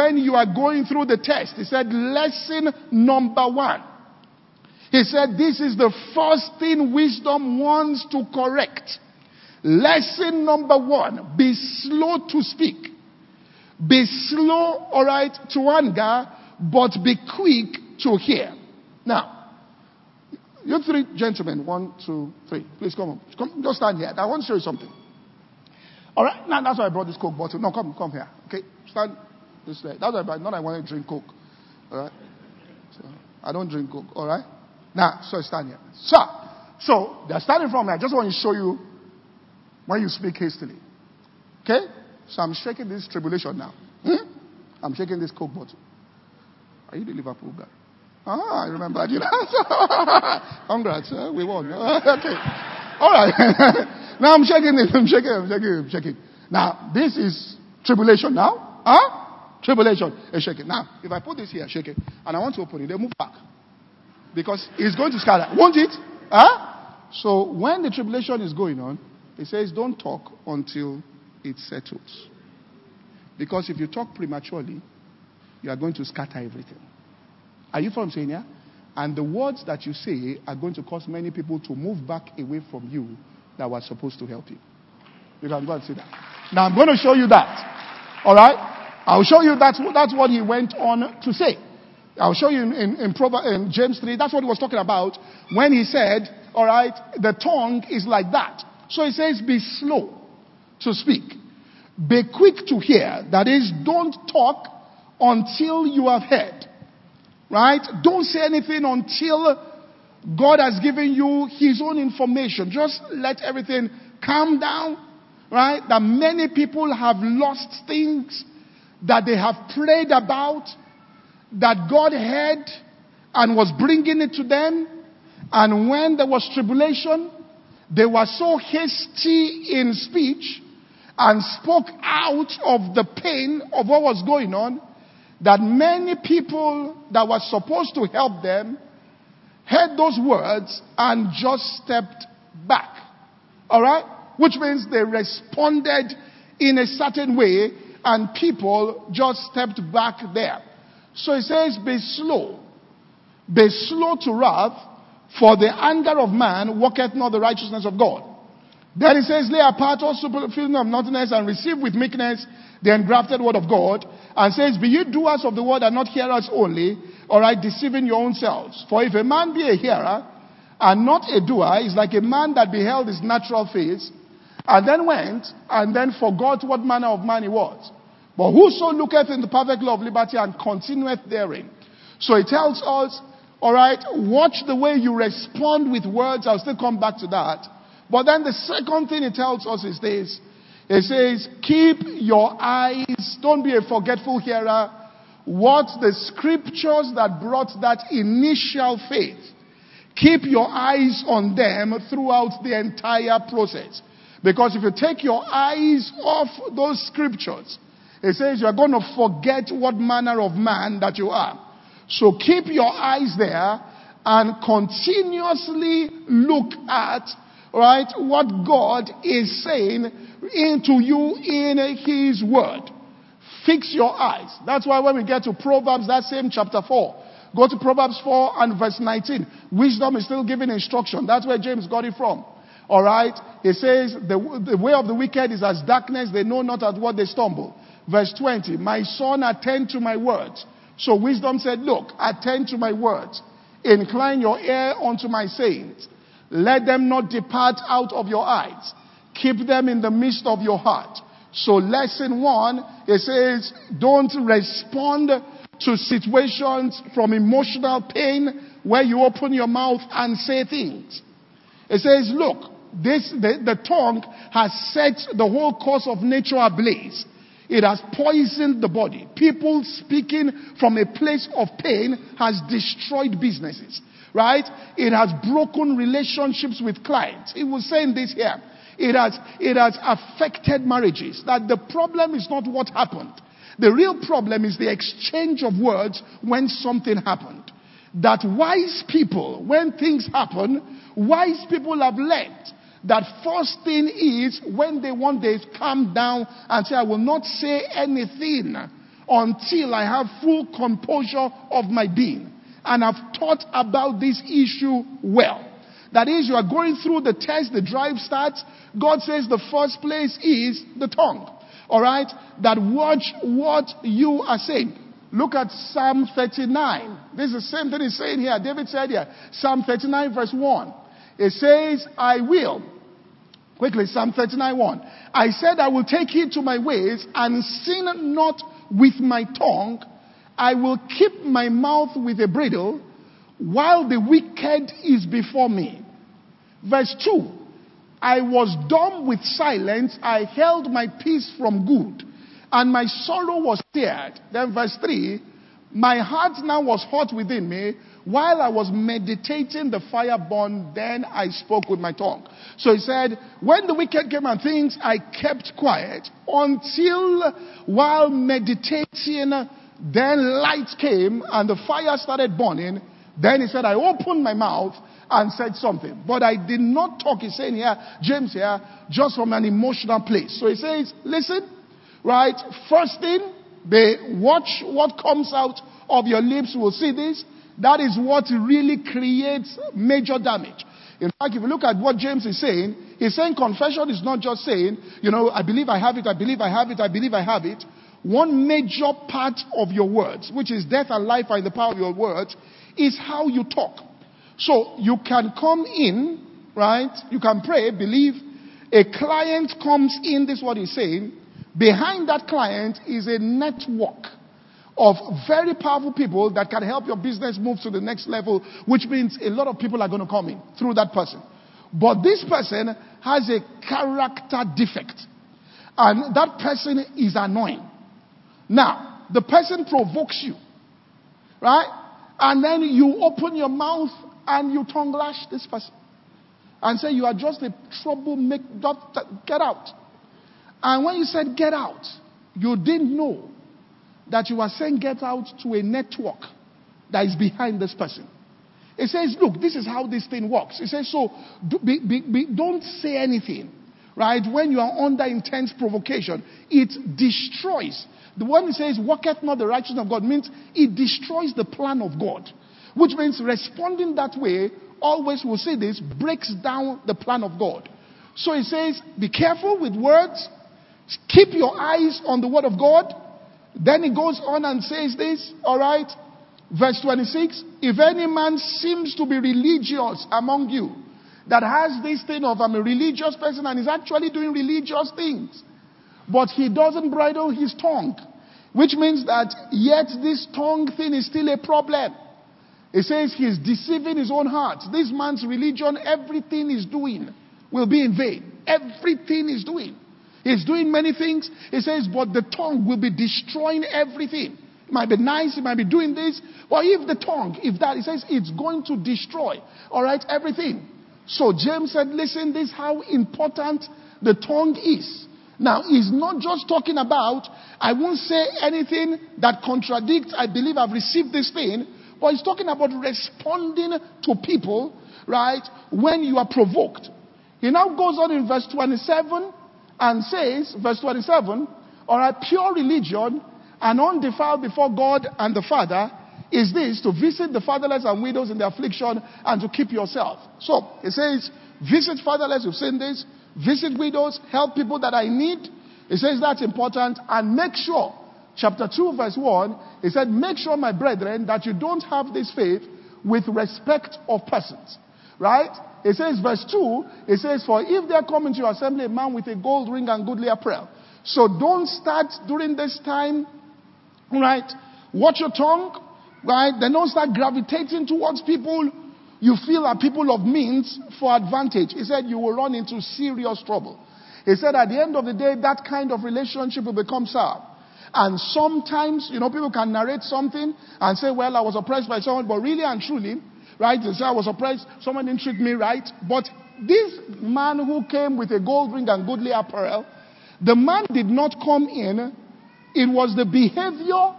when you are going through the test. He said, lesson number one. He said, this is the first thing wisdom wants to correct. Lesson number one, be slow to speak. Be slow, alright, to anger, but be quick to hear. Now, you three gentlemen, one, two, three, please come on. Come, just stand here. I want to show you something. Alright, now that's why I brought this Coke bottle. No, come, come here. Okay, stand That's why not I want to drink Coke. Alright? So, I don't drink Coke, alright? Now, so stand here. So, so they're standing from me. I just want to show you when you speak hastily. Okay? So I'm shaking this tribulation now. Hmm? I'm shaking this Coke bottle. Are you the Liverpool guy? Ah, I remember you. Congrats, uh, we won. okay. All right. now I'm shaking it. I'm shaking. I'm shaking. I'm shaking. Now this is tribulation. Now, huh? Tribulation. It's shaking. Now, if I put this here, shake it, and I want to open it, they move back because it's going to scatter, won't it? Huh? So when the tribulation is going on, he says, don't talk until it settles. Because if you talk prematurely, you are going to scatter everything. Are you from saying yeah? And the words that you say are going to cause many people to move back away from you that were supposed to help you. You can go and see that. Now I'm going to show you that. All right? I'll show you that. That's what he went on to say. I'll show you in, in, in, in James 3. That's what he was talking about when he said, all right, the tongue is like that. So he says, be slow to speak. Be quick to hear. That is, don't talk until you have heard. Right? Don't say anything until God has given you his own information. Just let everything calm down. Right? That many people have lost things that they have prayed about, that God heard and was bringing it to them. And when there was tribulation, they were so hasty in speech and spoke out of the pain of what was going on that many people that were supposed to help them heard those words and just stepped back. Alright? Which means they responded in a certain way and people just stepped back there. So he says, be slow. Be slow to wrath for the anger of man worketh not the righteousness of God. Then he says, lay apart all superfluity of naughtiness and receive with meekness the engrafted word of God. And says, be ye doers of the word and not hearers only, or alright, deceiving your own selves. For if a man be a hearer and not a doer, is like a man that beheld his natural face and then went and then forgot what manner of man he was. But whoso looketh in the perfect law of liberty and continueth therein. So he tells us all right, watch the way you respond with words. I'll still come back to that. But then the second thing it tells us is this. It says, keep your eyes, don't be a forgetful hearer. What the scriptures that brought that initial faith, keep your eyes on them throughout the entire process. Because if you take your eyes off those scriptures, it says you're going to forget what manner of man that you are. So keep your eyes there and continuously look at, right, what God is saying into you in His Word. Fix your eyes. That's why when we get to Proverbs, that same chapter 4, go to Proverbs 4 and verse 19. Wisdom is still giving instruction. That's where James got it from. All right. It says, the, the way of the wicked is as darkness. They know not at what they stumble. Verse 20. My son, attend to my words. So wisdom said, Look, attend to my words. Incline your ear unto my sayings. Let them not depart out of your eyes. Keep them in the midst of your heart. So lesson one, it says, don't respond to situations from emotional pain where you open your mouth and say things. It says, look, this, the, the tongue has set the whole course of nature ablaze. It has poisoned the body. People speaking from a place of pain has destroyed businesses, right? It has broken relationships with clients. He was saying this here. It has, it has affected marriages. That the problem is not what happened. The real problem is the exchange of words when something happened. That wise people, when things happen, wise people have learned that first thing is when they want they calm down and say, I will not say anything until I have full composure of my being and have thought about this issue well. That is, you are going through the test, the drive starts. God says the first place is the tongue. Alright? That watch what you are saying. Look at Psalm 39. This is the same thing he's saying here. David said here, Psalm 39 verse 1. It says, I will. Quickly, Psalm 39 1. I said, I will take heed to my ways and sin not with my tongue. I will keep my mouth with a bridle while the wicked is before me. Verse 2. I was dumb with silence. I held my peace from good and my sorrow was stirred. Then verse 3, my heart now was hot within me. While I was meditating, the fire burned. Then I spoke with my tongue. So he said, when the wicked came and things, I kept quiet until while meditating, then light came and the fire started burning. Then he said, I opened my mouth and said something. But I did not talk, he's saying here, James here, just from an emotional place. So he says, listen, Right? First thing, they watch what comes out of your lips. We'll see this. That is what really creates major damage. In fact, if you look at what James is saying, he's saying confession is not just saying, you know, I believe I have it, I believe I have it, I believe I have it. One major part of your words, which is death and life are in the power of your words, is how you talk. So you can come in, right? You can pray, believe. A client comes in, this is what he's saying. Behind that client is a network of very powerful people that can help your business move to the next level, which means a lot of people are going to come in through that person. But this person has a character defect. And that person is annoying. Now, the person provokes you. Right? And then you open your mouth and you tongue lash this person. And say you are just a troublemaker. Get out. And when you said get out, you didn't know that you are saying get out to a network that is behind this person. It says, look, this is how this thing works. It says, so do, be, be, be, don't say anything, right? When you are under intense provocation, it destroys. The one that says, worketh not the righteousness of God means it destroys the plan of God. Which means responding that way, always will say this, breaks down the plan of God. So it says, be careful with words, Keep your eyes on the word of God. Then he goes on and says this, all right? Verse 26 If any man seems to be religious among you, that has this thing of I'm a religious person and is actually doing religious things, but he doesn't bridle his tongue, which means that yet this tongue thing is still a problem. It says he's deceiving his own heart. This man's religion, everything he's doing will be in vain. Everything he's doing. He's doing many things. He says, but the tongue will be destroying everything. It might be nice, it might be doing this. But if the tongue, if that, he says it's going to destroy, all right, everything. So James said, listen, this is how important the tongue is. Now, he's not just talking about, I won't say anything that contradicts, I believe I've received this thing, but he's talking about responding to people, right, when you are provoked. He now goes on in verse 27 and says, verse 27, or a pure religion and undefiled before God and the Father is this to visit the fatherless and widows in their affliction and to keep yourself. So it says, visit fatherless, you've seen this, visit widows, help people that I need. It says that's important and make sure, chapter 2, verse 1, it said, make sure, my brethren, that you don't have this faith with respect of persons. Right? It says, verse 2, it says, For if there come into your assembly a man with a gold ring and goodly apparel. So don't start during this time, right? Watch your tongue, right? Then don't start gravitating towards people you feel are people of means for advantage. He said you will run into serious trouble. He said at the end of the day, that kind of relationship will become sour. And sometimes, you know, people can narrate something and say, well, I was oppressed by someone, but really and truly, right? They say, I was surprised someone didn't treat me right. But this man who came with a gold ring and goodly apparel, the man did not come in. It was the behavior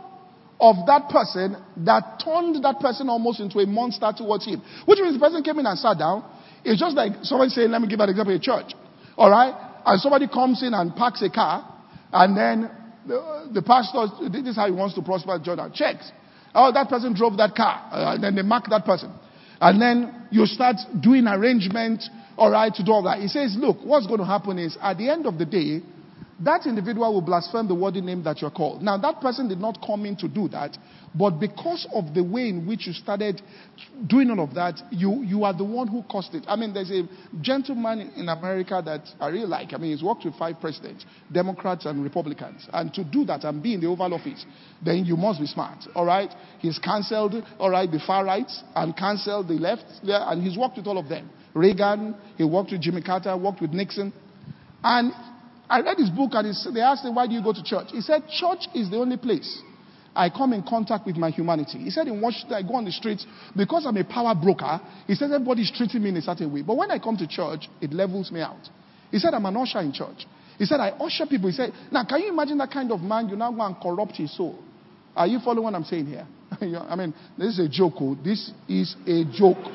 of that person that turned that person almost into a monster towards him. Which means the person came in and sat down. It's just like somebody saying, let me give an example, a church. All right? And somebody comes in and parks a car, and then the, the pastor, this is how he wants to prosper Jordan. Checks. Oh, that person drove that car. Uh, and then they mark that person. And then you start doing arrangement, all right, to do all that. He says, look, what's going to happen is at the end of the day, that individual will blaspheme the worthy name that you're called. Now, that person did not come in to do that, but because of the way in which you started doing all of that, you, you are the one who caused it. I mean, there's a gentleman in America that I really like. I mean, he's worked with five presidents, Democrats and Republicans. And to do that and be in the Oval Office, then you must be smart, all right? He's canceled, all right, the far right and canceled the left there, and he's worked with all of them. Reagan, he worked with Jimmy Carter, worked with Nixon. And I read his book and they asked him, Why do you go to church? He said, Church is the only place I come in contact with my humanity. He said, In Washington, I go on the streets because I'm a power broker. He said, Everybody's treating me in a certain way. But when I come to church, it levels me out. He said, I'm an usher in church. He said, I usher people. He said, Now, can you imagine that kind of man? You now go and corrupt his soul. Are you following what I'm saying here? I mean, this is a joke. Oh. This is a joke.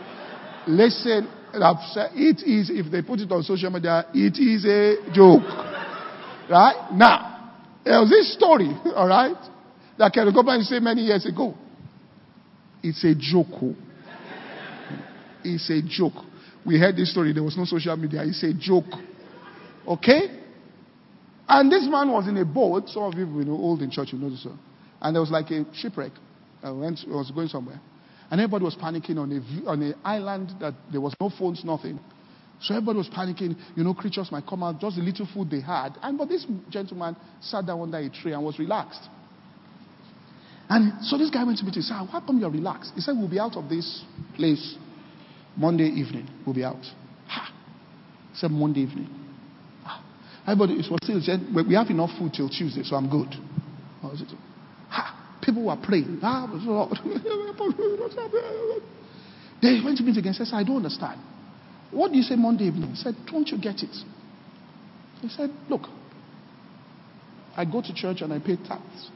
Listen, it is, if they put it on social media, it is a joke. Right? Now, there was this story, all right, that Kenneth Copeland said many years ago. It's a joke. Oh. It's a joke. We heard this story. There was no social media. It's a joke. Okay? And this man was in a boat. Some of you, you know, old in church, you know this. And there was like a shipwreck. I went, I was going somewhere. And everybody was panicking on a, on an island that there was no phones, nothing. So everybody was panicking. You know, creatures might come out, just the little food they had. And but this gentleman sat down under a tree and was relaxed. And so this guy went to me and said, How come you're relaxed? He said, We'll be out of this place Monday evening. We'll be out. Ha! He said, Monday evening. Ha. Everybody was still said, We have enough food till Tuesday, so I'm good. Ha! People were praying. Ah, they went to me again and said, I don't understand. What do you say Monday evening? He said, Don't you get it? He said, Look, I go to church and I pay tithes.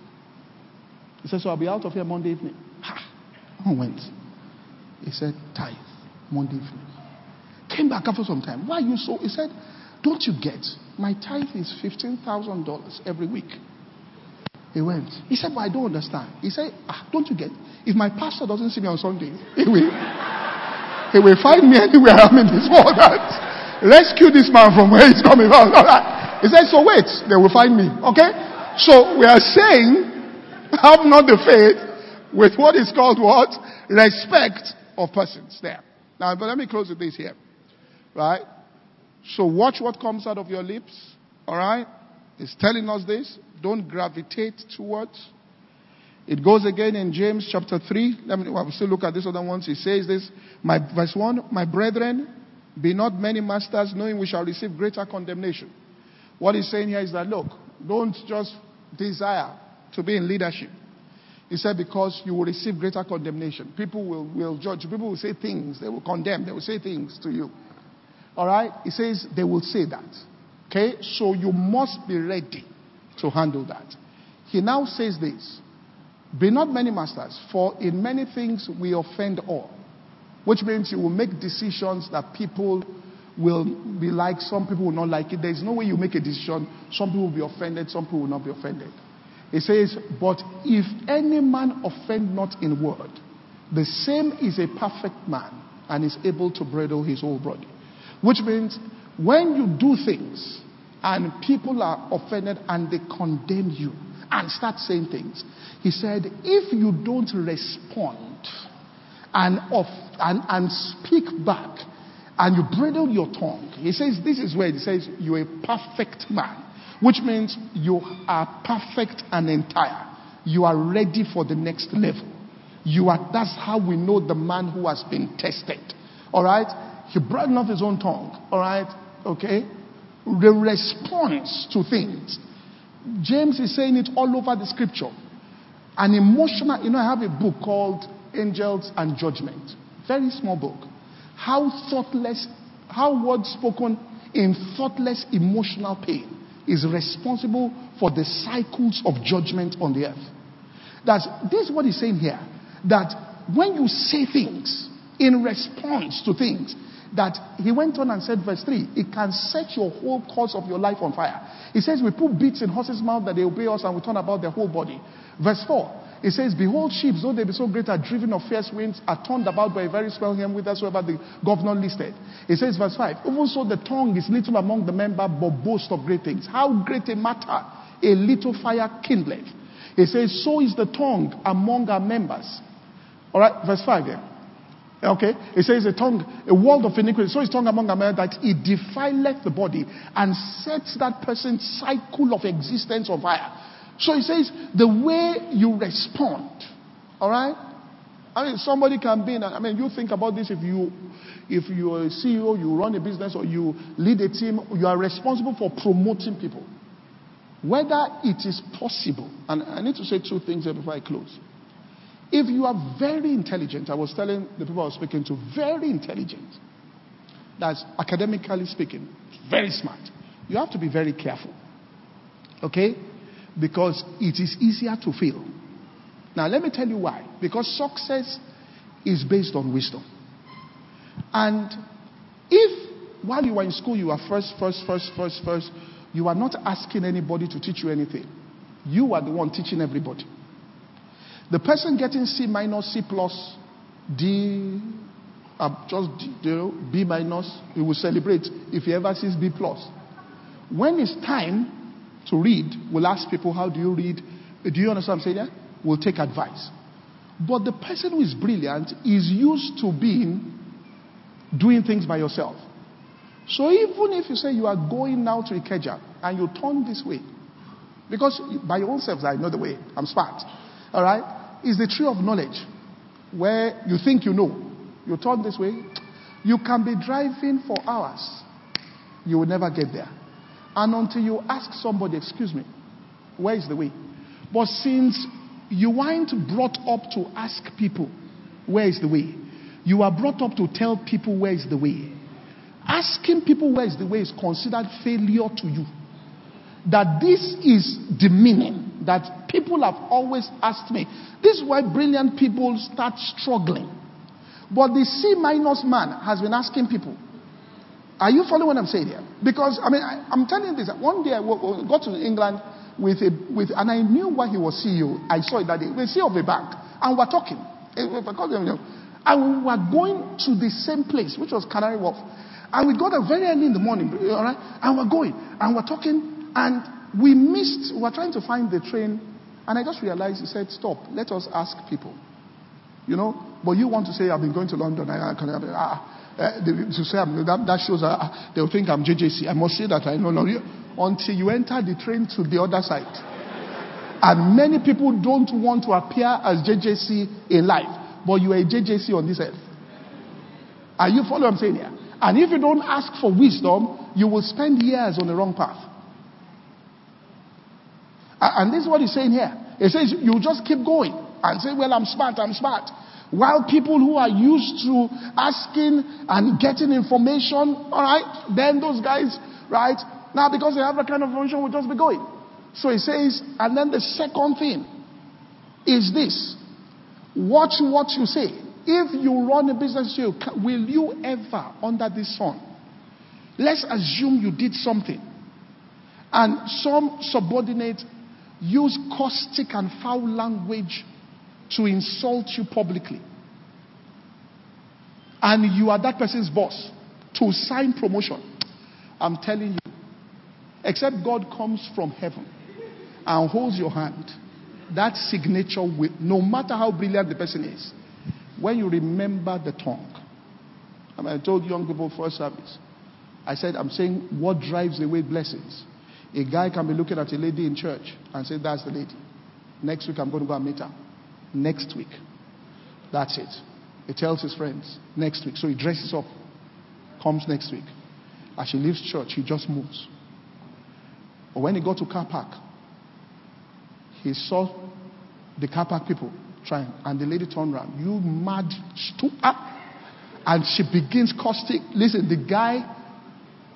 He said, So I'll be out of here Monday evening. Ha! Went. He said, Tithe, Monday evening. Came back after some time. Why are you so? He said, Don't you get? My tithe is $15,000 every week. He went. He said, But I don't understand. He said, ah, Don't you get? If my pastor doesn't see me on Sunday, he will. He will find me anywhere I'm in this world. Rescue this man from where he's coming from. Alright? He said, So wait, they will find me. Okay? So we are saying, have not the faith with what is called what? Respect of persons. There. Now, but let me close with this here. Right? So watch what comes out of your lips. All right? It's telling us this. Don't gravitate towards it goes again in James chapter 3. Let me we'll still look at this other ones. He says this, my, verse 1, My brethren, be not many masters, knowing we shall receive greater condemnation. What he's saying here is that, look, don't just desire to be in leadership. He said, because you will receive greater condemnation. People will, will judge. People will say things. They will condemn. They will say things to you. All right? He says they will say that. Okay? So you must be ready to handle that. He now says this be not many masters, for in many things we offend all. Which means you will make decisions that people will be like, some people will not like it. There's no way you make a decision, some people will be offended, some people will not be offended. It says, But if any man offend not in word, the same is a perfect man and is able to bridle his whole body. Which means when you do things and people are offended and they condemn you, and start saying things. He said, if you don't respond and, off, and, and speak back and you bridle your tongue, he says, this is where he says, you're a perfect man, which means you are perfect and entire. You are ready for the next level. You are, that's how we know the man who has been tested. All right? He brought off his own tongue. All right? Okay? The response to things James is saying it all over the scripture. An emotional, you know, I have a book called Angels and Judgment. Very small book. How thoughtless, how words spoken in thoughtless emotional pain is responsible for the cycles of judgment on the earth. That's, this is what he's saying here. That when you say things in response to things, that he went on and said, verse 3, it can set your whole course of your life on fire. He says, We put bits in horses' mouth that they obey us and we turn about their whole body. Verse 4, it says, Behold, sheep, though they be so great, are driven of fierce winds, are turned about by a very small hem whithersoever the governor listed. It says, verse 5, Even so the tongue is little among the member, but boast of great things. How great a matter a little fire kindleth. It says, So is the tongue among our members. All right, verse 5 there. Okay? It says a tongue, a world of iniquity. So is tongue among our members that it defileth the body and sets that person's cycle of existence on fire. So he says, the way you respond, all right? I mean, somebody can be in, I mean, you think about this if you, if you're a CEO, you run a business, or you lead a team, you are responsible for promoting people. Whether it is possible, and I need to say two things here before I close. If you are very intelligent, I was telling the people I was speaking to, very intelligent, that's academically speaking, very smart, you have to be very careful. Okay? Because it is easier to fail. Now, let me tell you why. Because success is based on wisdom. And if while you are in school you are first, first, first, first, first, you are not asking anybody to teach you anything, you are the one teaching everybody. The person getting C minus, C plus, D, uh, just D, B minus, he will celebrate if he ever sees B plus. When it's time to read, we'll ask people, How do you read? Do you understand what I'm saying? Yeah? We'll take advice. But the person who is brilliant is used to being doing things by yourself. So even if you say you are going now to Ikeja and you turn this way, because by your own self, I know the way, I'm smart. All right? Is the tree of knowledge where you think you know. You turn this way, you can be driving for hours. You will never get there. And until you ask somebody, excuse me, where is the way? But since you weren't brought up to ask people, where is the way? You are brought up to tell people where is the way. Asking people where is the way is considered failure to you. That this is demeaning. That people have always asked me. This is why brilliant people start struggling. But the C minus man has been asking people, are you following what I'm saying here? Because, I mean, I, am telling you this. One day I got to England with a, with, and I knew why he was CEO. I saw it that day. The CEO of a bank. And we're talking. Eh, eh, and we were going to the same place, which was Canary Wharf. And we got there very early in the morning, all right? And we're going. And we're talking. And we missed, we were trying to find the train. And I just realized, he said, stop. Let us ask people. You know? But you want to say, I've been going to London. I, I, ah, uh, to say that, that shows uh, they'll think I'm JJC. I must say that I know not until you enter the train to the other side. And many people don't want to appear as JJC in life, but you are a JJC on this earth. Are you following what I'm saying here? And if you don't ask for wisdom, you will spend years on the wrong path. And this is what he's saying here. He says, you just keep going and say, Well, I'm smart, I'm smart. While people who are used to asking and getting information, all right, then those guys, right, now because they have that kind of information, will just be going. So he says, and then the second thing is this watch what you say. If you run a business, you, will you ever, under this sun, let's assume you did something, and some subordinate use caustic and foul language to insult you publicly, and you are that person's boss to sign promotion, I'm telling you, except God comes from heaven and holds your hand, that signature will, no matter how brilliant the person is, when you remember the tongue. I, mean, I told young people first service, I said, I'm saying what drives away blessings. A guy can be looking at a lady in church and say, That's the lady. Next week, I'm going to go and meet her next week. That's it. He tells his friends next week. So he dresses up, comes next week. As she leaves church, he just moves. But when he got to car park, he saw the car park people trying, and the lady turned around. You mad, up, and she begins caustic. Listen, the guy,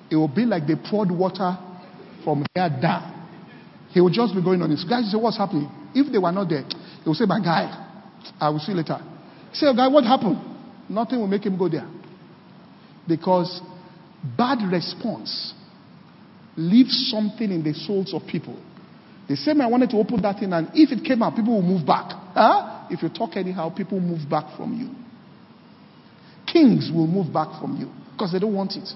it will be like they poured water from here down. He will just be going on his. Guys, say, what's happening? If they were not there, he will say, My guy, I will see you later. Say, guy, what happened? Nothing will make him go there. Because bad response leaves something in the souls of people. The same I wanted to open that thing, and if it came out, people will move back. Huh? If you talk anyhow, people move back from you. Kings will move back from you because they don't want it.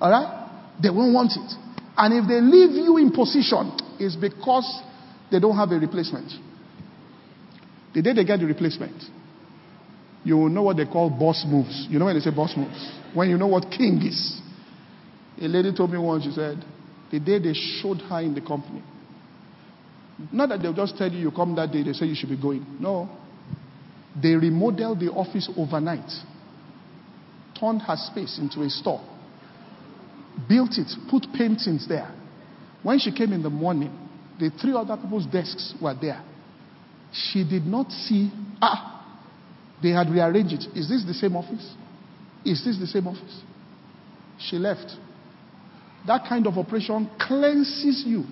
All right? They won't want it. And if they leave you in position, it's because they don't have a replacement. The day they get the replacement, you will know what they call boss moves. You know when they say boss moves? When you know what king is. A lady told me once, she said, the day they showed her in the company, not that they'll just tell you you come that day, they say you should be going. No. They remodeled the office overnight, turned her space into a store, built it, put paintings there. When she came in the morning, the three other people's desks were there. She did not see, ah, they had rearranged it. Is this the same office? Is this the same office? She left. That kind of operation cleanses you.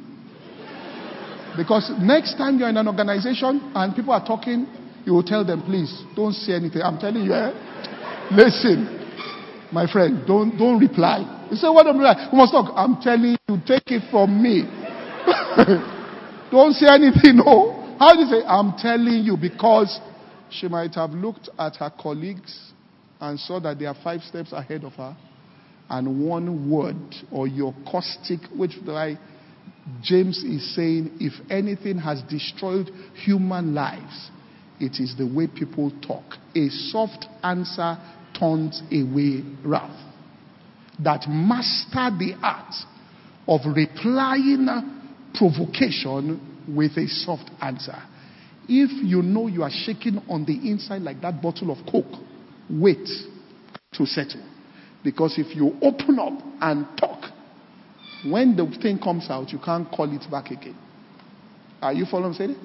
Because next time you're in an organization and people are talking, you will tell them, please, don't say anything. I'm telling you, eh? listen, my friend, don't, don't reply. You say, what am I? We must talk. I'm telling you, take it from me. don't say anything, no. How do you say? I'm telling you because she might have looked at her colleagues and saw that they are five steps ahead of her, and one word or your caustic, which why James is saying, if anything has destroyed human lives, it is the way people talk. A soft answer turns away wrath. That master the art of replying provocation with a soft answer. If you know you are shaking on the inside like that bottle of Coke, wait to settle. Because if you open up and talk, when the thing comes out, you can't call it back again. Are you following what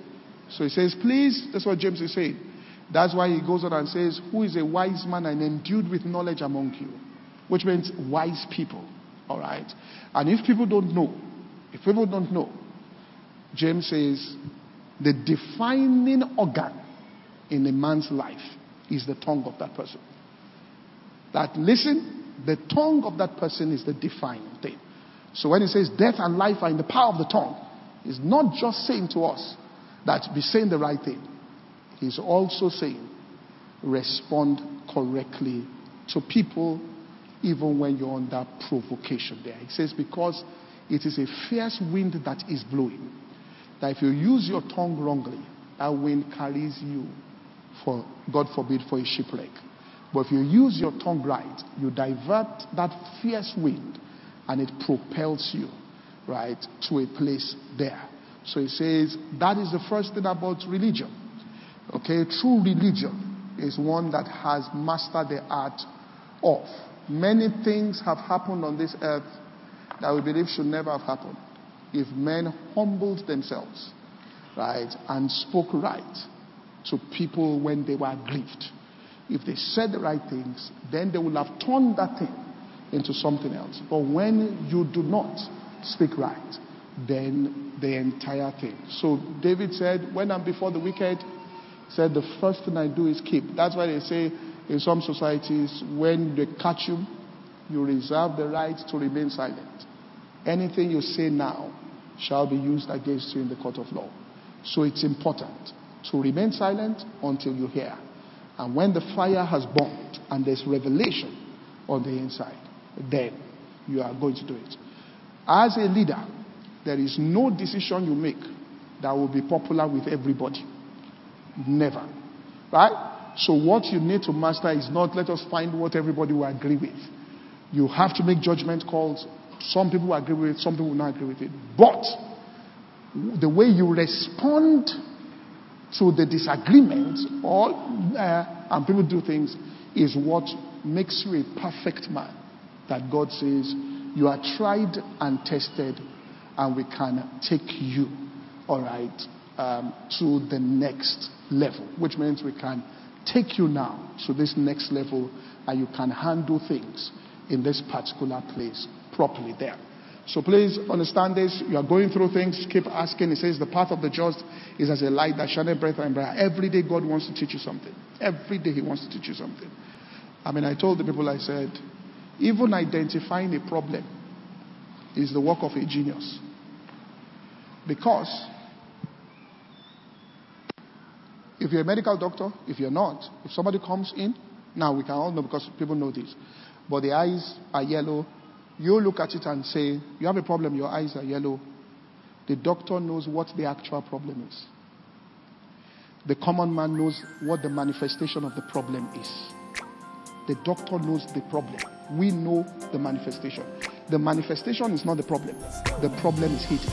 So he says, please, that's what James is saying. That's why he goes on and says, Who is a wise man and endued with knowledge among you? Which means wise people. All right? And if people don't know, if people don't know, James says, the defining organ in a man's life is the tongue of that person. That, listen, the tongue of that person is the defining thing. So when he says death and life are in the power of the tongue, he's not just saying to us that be saying the right thing. He's also saying respond correctly to people even when you're under provocation there. He says because it is a fierce wind that is blowing that if you use your tongue wrongly, that wind carries you for, God forbid, for a shipwreck. But if you use your tongue right, you divert that fierce wind and it propels you, right, to a place there. So he says that is the first thing about religion. Okay, true religion is one that has mastered the art of. Many things have happened on this earth that we believe should never have happened if men humbled themselves, right, and spoke right to people when they were grieved. If they said the right things, then they would have turned that thing into something else. But when you do not speak right, then the entire thing. So David said, When I'm before the wicked, said the first thing I do is keep. That's why they say in some societies, when they catch you, you reserve the right to remain silent. Anything you say now shall be used against you in the court of law. So it's important to remain silent until you hear. And when the fire has burned and there's revelation on the inside, then you are going to do it. As a leader, there is no decision you make that will be popular with everybody. Never. Right? So what you need to master is not let us find what everybody will agree with. You have to make judgment calls some people will agree with it, some people will not agree with it. But the way you respond to the disagreement or uh, and people do things is what makes you a perfect man. That God says you are tried and tested, and we can take you, all right, um, to the next level, which means we can take you now to this next level, and you can handle things in this particular place properly there. So please understand this. You are going through things, keep asking. He says, The path of the just is as a light that shineth brighter and brighter. Every day, God wants to teach you something. Every day, He wants to teach you something. I mean, I told the people, I said, Even identifying a problem is the work of a genius. Because if you're a medical doctor, if you're not, if somebody comes in, now we can all know because people know this, but the eyes are yellow, you look at it and say, You have a problem, your eyes are yellow. The doctor knows what the actual problem is. The common man knows what the manifestation of the problem is. The doctor knows the problem. We know the manifestation. The manifestation is not the problem, the problem is hidden.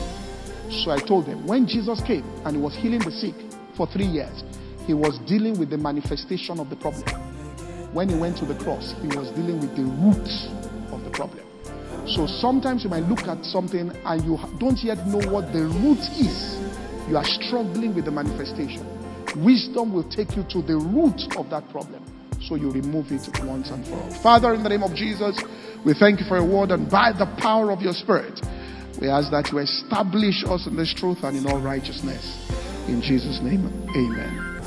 So I told them when Jesus came and he was healing the sick for three years, he was dealing with the manifestation of the problem. When he went to the cross, he was dealing with the root of the problem. So sometimes you might look at something and you don't yet know what the root is. You are struggling with the manifestation. Wisdom will take you to the root of that problem. So you remove it once and for all. Father, in the name of Jesus, we thank you for your word and by the power of your spirit, we ask that you establish us in this truth and in all righteousness. In Jesus' name, amen.